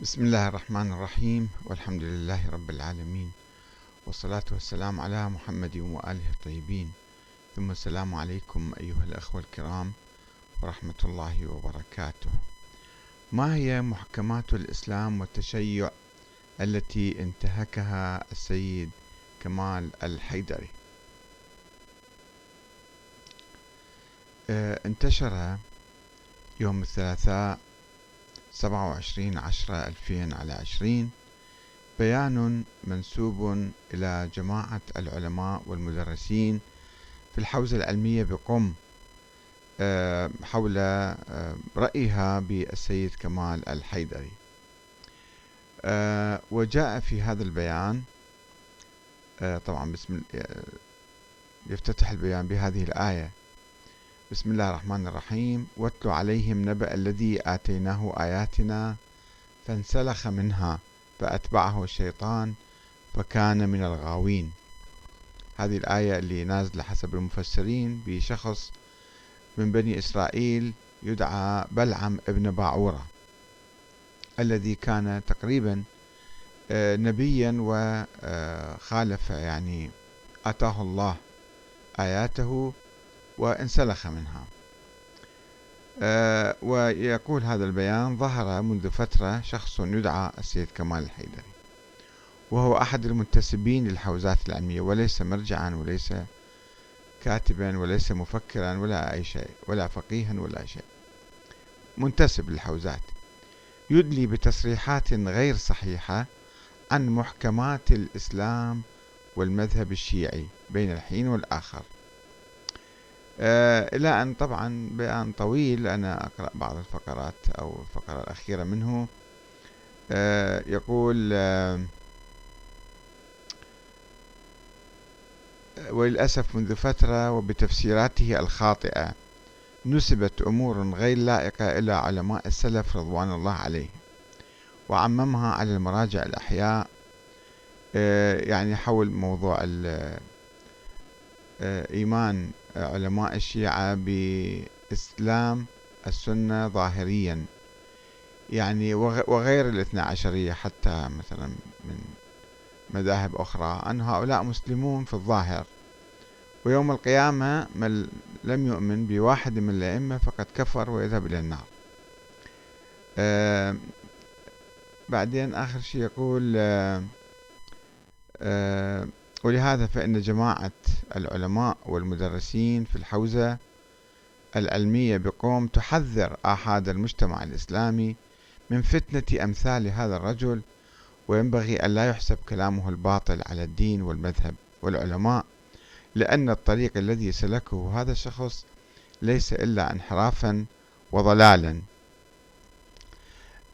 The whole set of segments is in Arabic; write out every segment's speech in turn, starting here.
بسم الله الرحمن الرحيم والحمد لله رب العالمين والصلاة والسلام على محمد وآله الطيبين. ثم السلام عليكم أيها الأخوة الكرام ورحمة الله وبركاته. ما هي محكمات الإسلام والتشيع التي انتهكها السيد كمال الحيدري؟ آه، انتشر يوم الثلاثاء سبعة وعشرين عشرة ألفين على عشرين. بيان منسوب إلى جماعة العلماء والمدرسين في الحوزة العلمية بقم آه، حول آه، رأيها بالسيد كمال الحيدري. آه، وجاء في هذا البيان طبعا بسم يفتتح البيان بهذه الآية. بسم الله الرحمن الرحيم. واتل عليهم نبأ الذي آتيناه آياتنا فانسلخ منها فأتبعه الشيطان فكان من الغاوين. هذه الآية اللي نازلة حسب المفسرين بشخص من بني إسرائيل يدعى بلعم ابن باعورة الذي كان تقريبا آه، نبيا وخالف يعني أتاه الله آياته وانسلخ منها. أه ويقول هذا البيان ظهر منذ فترة شخص يدعى السيد كمال الحيدري وهو أحد المنتسبين للحوزات العلمية وليس مرجعا وليس كاتبا وليس مفكرا ولا أي شيء ولا فقيها ولا شيء. منتسب للحوزات. يدلي بتصريحات غير صحيحة عن محكمات الإسلام والمذهب الشيعي بين الحين والآخر. إلى أن طبعا بيان طويل أنا أقرأ بعض الفقرات أو الفقرة الأخيرة منه. آه، يقول آه، وللأسف منذ فترة وبتفسيراته الخاطئة نسبت أمور غير لائقة إلى علماء السلف رضوان الله عليه وعممها على المراجع الأحياء يعني حول موضوع إيمان علماء الشيعة بإسلام السنة ظاهريا. يعني وغير الاثنى عشرية حتى مثلا من مذاهب أخرى أن هؤلاء مسلمون في الظاهر. ويوم القيامة من لم يؤمن بواحد من الأئمة فقد كفر ويذهب إلى النار. آه بعدين آخر شيء يقول آه آه ولهذا فإن جماعة العلماء والمدرسين في الحوزة العلمية بقوم تحذر آحاد المجتمع الإسلامي من فتنة أمثال هذا الرجل وينبغي أن لا يحسب كلامه الباطل على الدين والمذهب والعلماء لأن الطريق الذي سلكه هذا الشخص ليس إلا انحرافا وضلالا.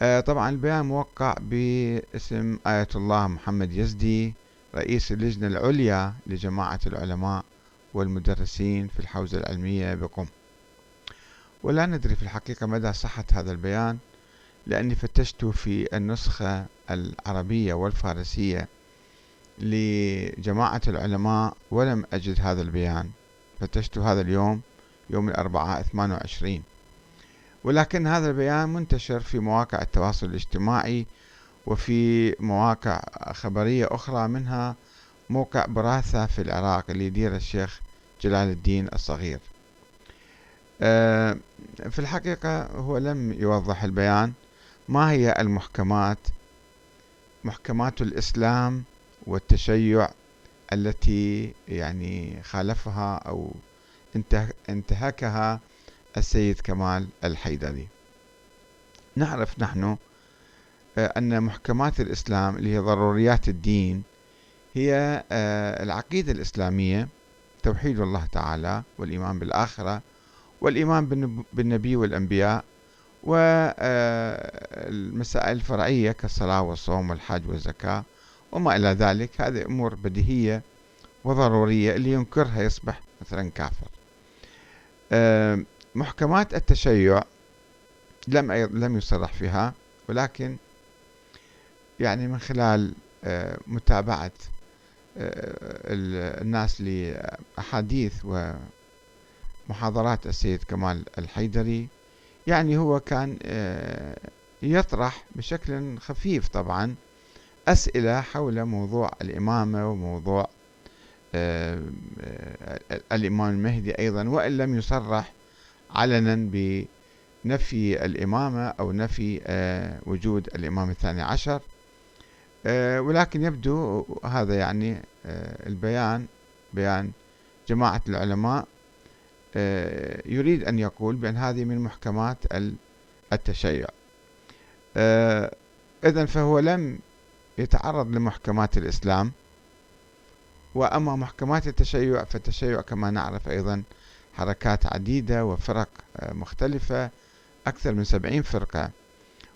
آه، طبعا البيان موقع باسم آية الله محمد يزدي. رئيس اللجنة العليا لجماعة العلماء والمدرسين في الحوزة العلمية بقم. ولا ندري في الحقيقة مدى صحة هذا البيان لأني فتشت في النسخة العربية والفارسية لجماعة العلماء ولم أجد هذا البيان. فتشت هذا اليوم يوم الأربعاء 28 ولكن هذا البيان منتشر في مواقع التواصل الاجتماعي وفي مواقع خبرية أخرى منها موقع براثة في العراق اللي يدير الشيخ جلال الدين الصغير. آه، في الحقيقة هو لم يوضح البيان ما هي المحكمات محكمات الإسلام والتشيع التي يعني خالفها أو انتهكها السيد كمال الحيدري. نعرف نحن أن محكمات الإسلام اللي هي ضروريات الدين هي آه، العقيدة الإسلامية توحيد الله تعالى والإيمان بالآخرة والإيمان بالنبي والأنبياء والمسائل آه، الفرعية كالصلاة والصوم والحج والزكاة وما إلى ذلك. هذه أمور بديهية وضرورية اللي ينكرها يصبح مثلا كافر. محكمات التشيع لم لم يصرح فيها ولكن يعني من خلال آه، متابعة آه، الناس لأحاديث ومحاضرات السيد كمال الحيدري. يعني هو كان آه، يطرح بشكل خفيف طبعا أسئلة حول موضوع الإمامة وموضوع الإمام المهدي أيضا وإن لم يصرح علنا بنفي الإمامة أو نفي وجود الإمام الثاني عشر. ولكن يبدو هذا يعني البيان بيان جماعة العلماء آه، يريد أن يقول بأن هذه من محكمات التشيع. آه، إذا فهو لم يتعرض لمحكمات الإسلام. وأما محكمات التشيع فالتشيع كما نعرف أيضا حركات عديدة وفرق آه، مختلفة أكثر من سبعين فرقة.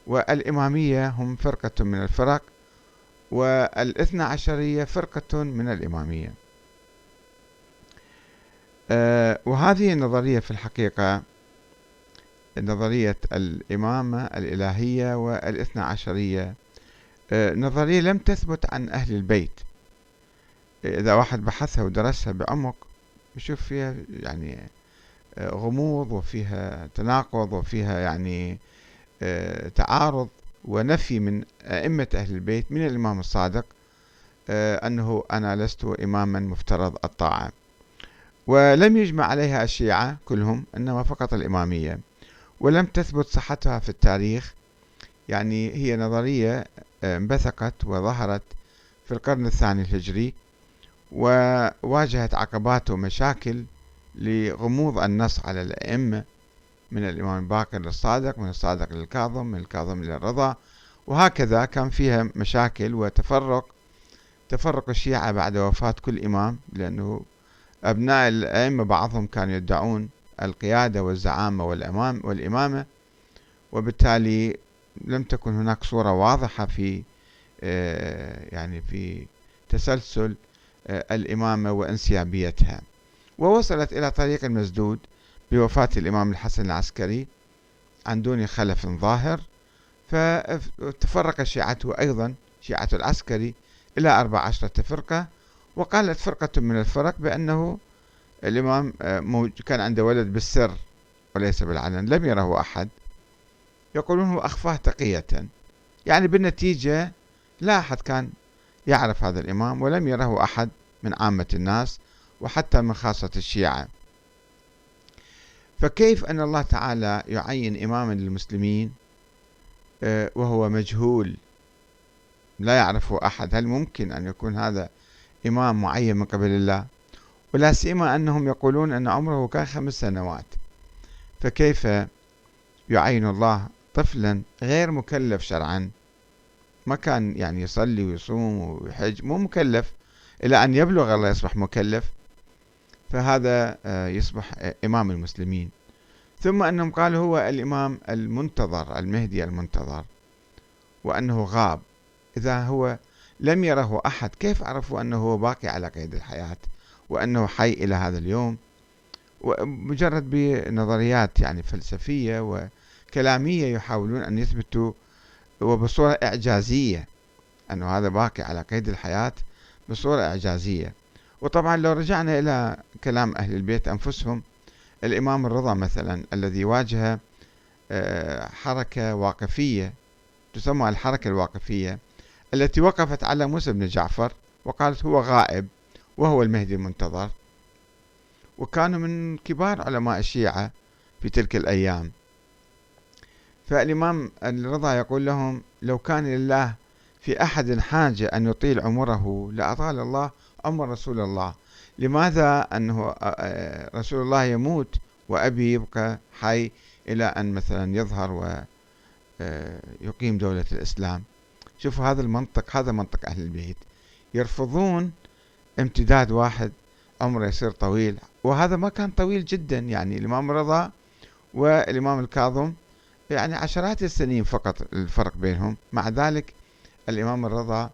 والإمامية هم فرقة من الفرق. والإثنى عشرية فرقة من الإمامية. آه، وهذه النظرية في الحقيقة نظرية الإمامة الإلهية والإثنى عشرية. آه، نظرية لم تثبت عن أهل البيت. إذا واحد بحثها ودرسها بعمق يشوف فيها يعني آه، غموض وفيها تناقض وفيها يعني تعارض. ونفي من أئمة أهل البيت من الإمام الصادق أنه أنا لست إماما مفترض الطاعة. ولم يجمع عليها الشيعة كلهم إنما فقط الإمامية. ولم تثبت صحتها في التاريخ. يعني هي نظرية آه، انبثقت وظهرت في القرن الثاني الهجري وواجهت عقبات ومشاكل لغموض النص على الأئمة. من الإمام الباقر للصادق من الصادق للكاظم من الكاظم للرضا. وهكذا كان فيها مشاكل وتفرق تفرق الشيعة بعد وفاة كل إمام لأنه أبناء الأئمة بعضهم كانوا يدعون القيادة والزعامة والإمام والإمامة. وبالتالي لم تكن هناك صورة واضحة في آه، يعني في تسلسل آه، الإمامة وانسيابيتها. ووصلت إلى طريق مسدود. بوفاة الإمام الحسن العسكري عن دون خلف ظاهر فتفرق شيعته أيضا شيعة العسكري إلى أربع عشرة فرقة وقالت فرقة من الفرق بأنه الإمام آه، كان عنده ولد بالسر وليس بالعلن لم يره أحد. يقولون هو أخفاه تقية. يعني بالنتيجة لا أحد كان يعرف هذا الإمام ولم يره أحد من عامة الناس وحتى من خاصة الشيعة. فكيف أن الله تعالى يعين إماما للمسلمين؟ آه، وهو مجهول. لا يعرفه أحد هل ممكن أن يكون هذا إمام معين من قبل الله؟ ولا سيما أنهم يقولون أن عمره كان خمس سنوات. فكيف يعين الله طفلا غير مكلف شرعا؟ ما كان يعني يصلي ويصوم ويحج مو مكلف إلى أن يبلغ الله يصبح مكلف. فهذا آه، يصبح إمام المسلمين. ثم أنهم قالوا هو الإمام المنتظر المهدي المنتظر وأنه غاب. إذا هو لم يره أحد كيف عرفوا أنه هو باقي على قيد الحياة وأنه حي إلى هذا اليوم؟ ومجرد بنظريات يعني فلسفية وكلامية يحاولون أن يثبتوا وبصورة إعجازية أنه هذا باقي على قيد الحياة بصورة إعجازية. وطبعا لو رجعنا إلى كلام أهل البيت أنفسهم الإمام الرضا مثلا الذي واجه آه، حركة واقفية تسمى الحركة الواقفية التي وقفت على موسى بن جعفر وقالت هو غائب وهو المهدي المنتظر. وكانوا من كبار علماء الشيعة في تلك الأيام. فالإمام الرضا يقول لهم لو كان لله في أحد حاجة أن يطيل عمره لأطال الله عمر رسول الله. لماذا؟ أنه رسول الله يموت وأبي يبقى حي إلى أن مثلا يظهر ويقيم دولة الإسلام. شوفوا هذا المنطق هذا منطق أهل البيت. يرفضون امتداد واحد عمره يصير طويل. وهذا ما كان طويل جدا يعني الإمام رضا والإمام الكاظم يعني عشرات السنين فقط الفرق بينهم. مع ذلك الإمام الرضا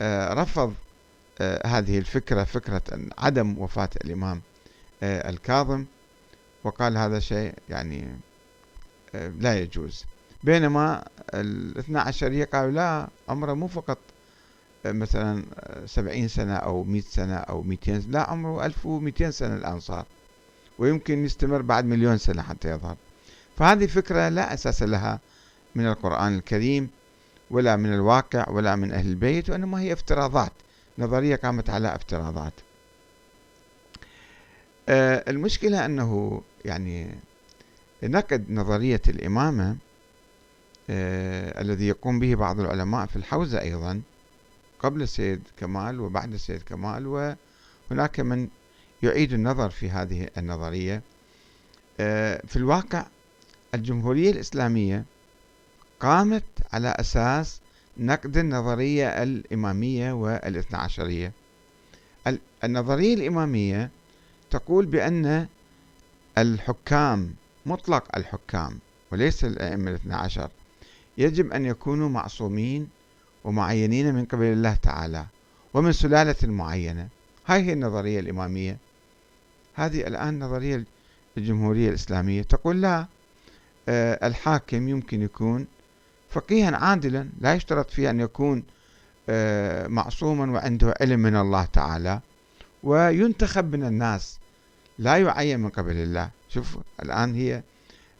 آه، رفض آه، هذه الفكرة فكرة عدم وفاة الإمام آه، الكاظم وقال هذا شيء يعني لا يجوز. بينما الاثنى عشرية قالوا لا عمره مو فقط مثلا سبعين سنة أو مئة سنة أو مئتين لا عمره ألف ومئتين سنة الآن صار. ويمكن يستمر بعد مليون سنة حتى يظهر. فهذه فكرة لا أساس لها من القرآن الكريم ولا من الواقع ولا من أهل البيت وإنما هي افتراضات. نظرية قامت على افتراضات. آه، المشكلة أنه يعني نقد نظرية الإمامة آه، الذي يقوم به بعض العلماء في الحوزة أيضا قبل السيد كمال وبعد السيد كمال وهناك من يعيد النظر في هذه النظرية. آه، في الواقع الجمهورية الإسلامية قامت على أساس نقد النظرية الإمامية والإثنى عشرية. النظرية الإمامية تقول بأن الحكام مطلق الحكام وليس الأئمة الاثنى عشر يجب أن يكونوا معصومين ومعينين من قبل الله تعالى ومن سلالة معينة هاي هي النظرية الإمامية. هذه الآن نظرية الجمهورية الإسلامية. تقول لا آه، الحاكم يمكن يكون فقيها عادلا لا يشترط فيه أن يكون آه، معصوما وعنده علم من الله تعالى وينتخب من الناس لا يعين من قبل الله. شوف الآن هي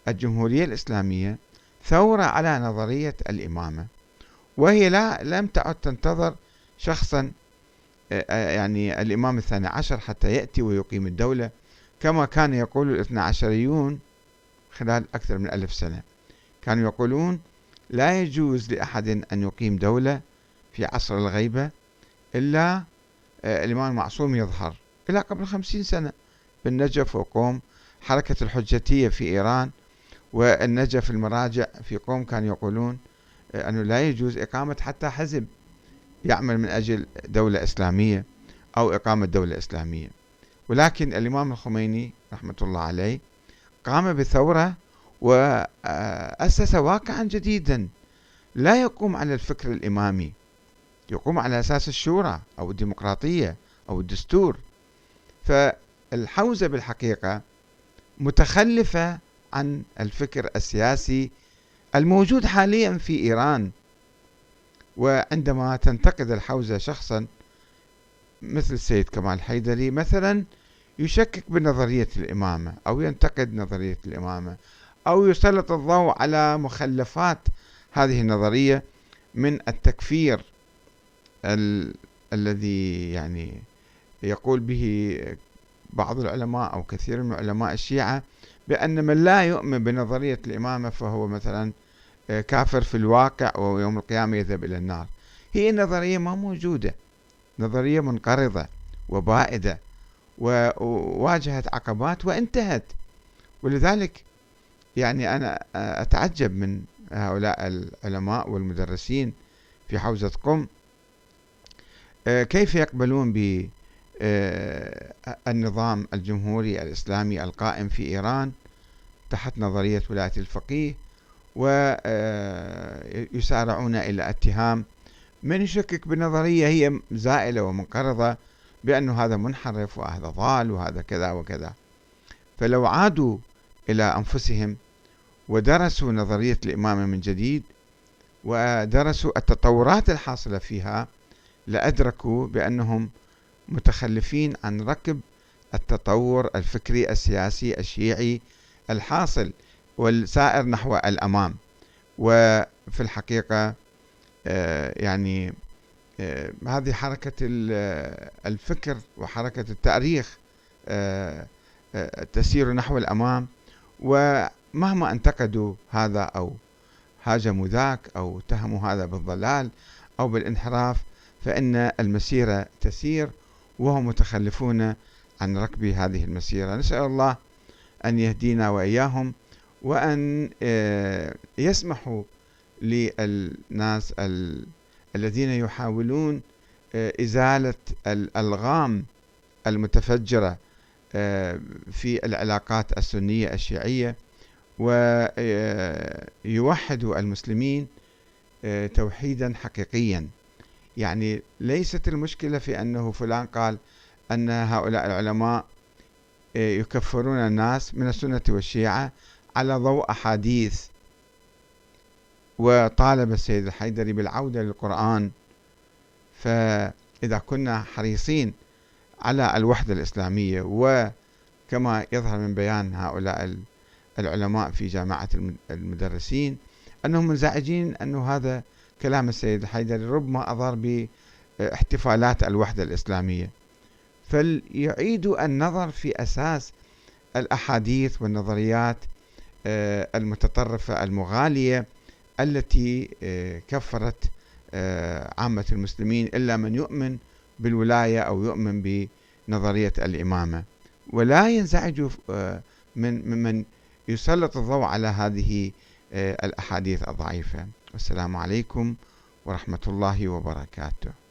الجمهورية الإسلامية ثورة على نظرية الإمامة وهي لا لم تعد تنتظر شخصا آه، آه، يعني الإمام الثاني عشر حتى يأتي ويقيم الدولة كما كان يقول الاثنى عشريون خلال أكثر من ألف سنة. كانوا يقولون لا يجوز لأحد أن يقيم دولة في عصر الغيبة إلا آه، الإمام المعصوم يظهر إلى قبل خمسين سنة. بالنجف وقوم حركة الحجتية في إيران والنجف المراجع في قوم كانوا يقولون آه، أنه لا يجوز إقامة حتى حزب يعمل من أجل دولة إسلامية أو إقامة دولة إسلامية. ولكن الإمام الخميني رحمة الله عليه قام بثورة وأسس واقعا جديدا. لا يقوم على الفكر الإمامي. يقوم على أساس الشورى أو الديمقراطية أو الدستور. فالحوزة بالحقيقة متخلفة عن الفكر السياسي الموجود حاليا في إيران. وعندما تنتقد الحوزة شخصا مثل السيد كمال حيدري مثلا يشكك بنظرية الإمامة أو ينتقد نظرية الإمامة. أو يسلط الضوء على مخلفات هذه النظرية من التكفير ال الذي يعني يقول به بعض العلماء أو كثير من علماء الشيعة بأن من لا يؤمن بنظرية الإمامة فهو مثلا آه، كافر في الواقع ويوم القيامة يذهب إلى النار. هي نظرية ما موجودة نظرية منقرضة وبائدة وواجهت عقبات وانتهت. ولذلك يعني أنا أتعجب من هؤلاء العلماء والمدرسين في حوزة قم. آه، كيف يقبلون بالنظام آه، الجمهوري الإسلامي القائم في إيران تحت نظرية ولاية الفقيه ويسارعون آه، إلى اتهام؟ من يشكك بنظرية هي زائلة ومنقرضة بأنه هذا منحرف وهذا ضال وهذا كذا وكذا. فلو عادوا إلى أنفسهم ودرسوا نظرية الإمامة من جديد ودرسوا التطورات الحاصلة فيها لأدركوا بأنهم متخلفين عن ركب التطور الفكري السياسي الشيعي الحاصل والسائر نحو الأمام. وفي الحقيقة آه، يعني آه، هذه حركة الفكر وحركة التاريخ آه، تسير نحو الأمام. ومهما انتقدوا هذا أو هاجموا ذاك أو اتهموا هذا بالضلال أو بالانحراف فإن المسيرة تسير وهم متخلفون عن ركب هذه المسيرة. نسأل الله أن يهدينا وإياهم وأن آه، يسمحوا للناس الذين يحاولون آه، إزالة الألغام المتفجرة في العلاقات السنية الشيعية ويوحدوا المسلمين توحيدا حقيقيا. يعني ليست المشكلة في أنه فلان قال أن هؤلاء العلماء يكفرون الناس من السنة والشيعة على ضوء أحاديث. وطالب السيد الحيدري بالعودة للقرآن. فإذا كنا حريصين على الوحدة الإسلامية وكما يظهر من بيان هؤلاء العلماء في جامعة المدرسين أنهم منزعجين أن هذا كلام السيد الحيدري ربما أضر باحتفالات الوحدة الإسلامية. فليعيدوا النظر في أساس الأحاديث والنظريات آه، المتطرفة المغالية التي آه، كفرت آه، عامة المسلمين إلا من يؤمن بالولاية أو يؤمن بنظرية الإمامة. ولا ينزعجوا من من يسلط الضوء على هذه الأحاديث الضعيفة. والسلام عليكم ورحمة الله وبركاته.